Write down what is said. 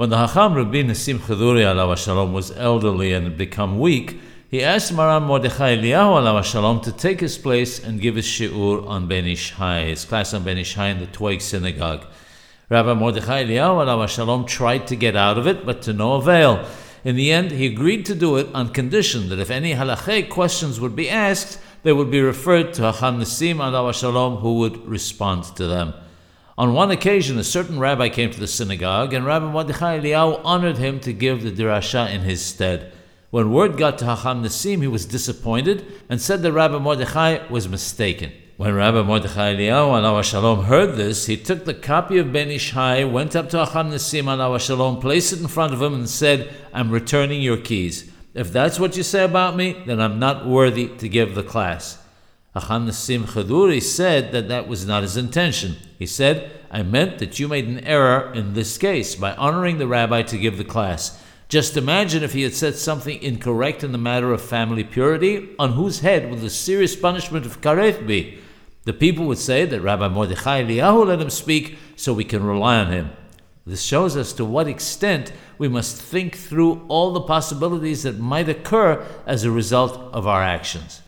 When the Hacham Rabbi Nassim Chaduri alav shalom was elderly and had become weak, he asked Maran Mordechai Eliyahu alav shalom to take his place and give his shiur on Ben Ish Hai, his class on Ben Ish Hai in the Twig synagogue. Rabbi Mordechai Eliyahu alav shalom tried to get out of it, but to no avail. In the end, he agreed to do it on condition that if any halachic questions would be asked, they would be referred to Hacham Nassim alav shalom, who would respond to them. On one occasion, a certain rabbi came to the synagogue, and Rabbi Mordechai Eliyahu honored him to give the dirasha in his stead. When word got to Hacham Nassim, he was disappointed and said that Rabbi Mordechai was mistaken. When Rabbi Mordechai Eliyahu alav shalom heard this, he took the copy of Ben Ish Hai, went up to Hacham Nassim alav shalom, placed it in front of him, and said, "I'm returning your keys. If that's what you say about me, then I'm not worthy to give the class." Hacham Nassim Chaduri said that that was not his intention. He said, I meant that you made an error in this case by honoring the rabbi to give the class. Just imagine if he had said something incorrect in the matter of family purity, on whose head would the serious punishment of karet be? The people would say that Rabbi Mordechai Eliyahu let him speak, so we can rely on him. This shows us to what extent we must think through all the possibilities that might occur as a result of our actions.